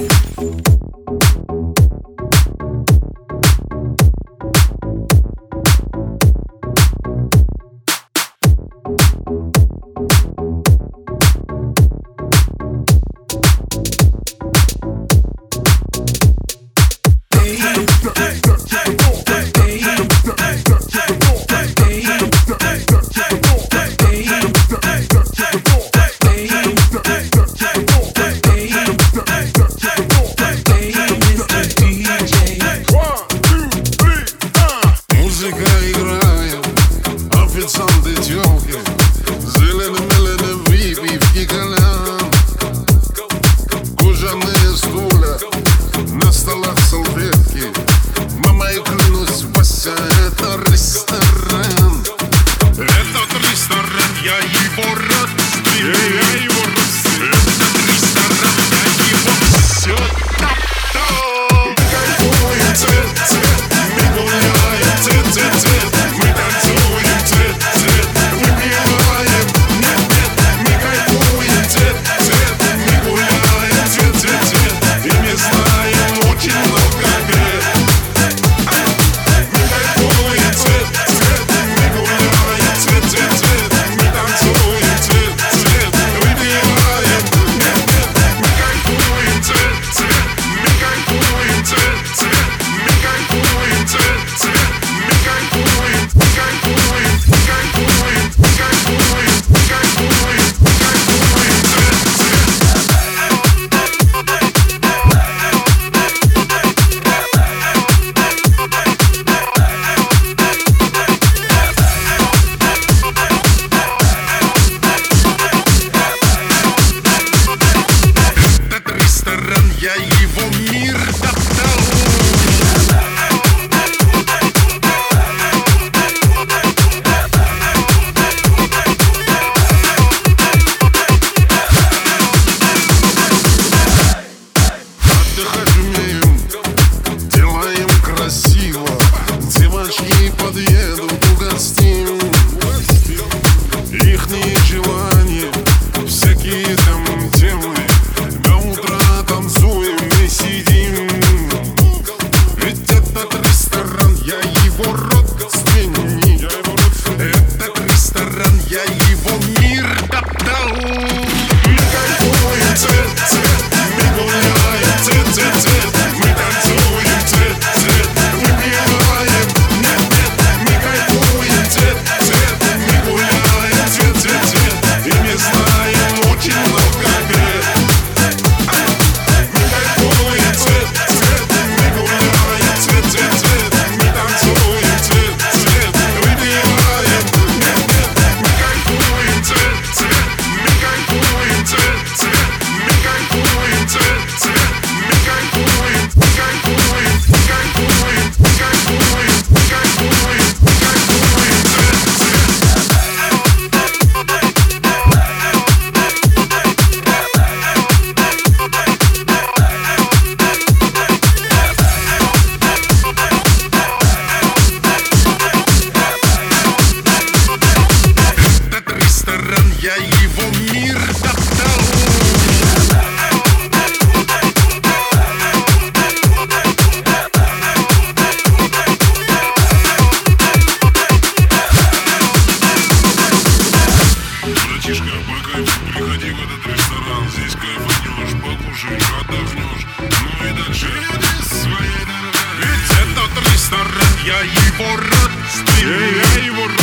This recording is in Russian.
you on the joking. этот ресторан, я его рот его мир топтал приходи в этот ресторан. Здесь кайфанешь, покушаешь, отдохнешь Ну и дальше. Ведь этот ресторан, я его родственник Я его родственник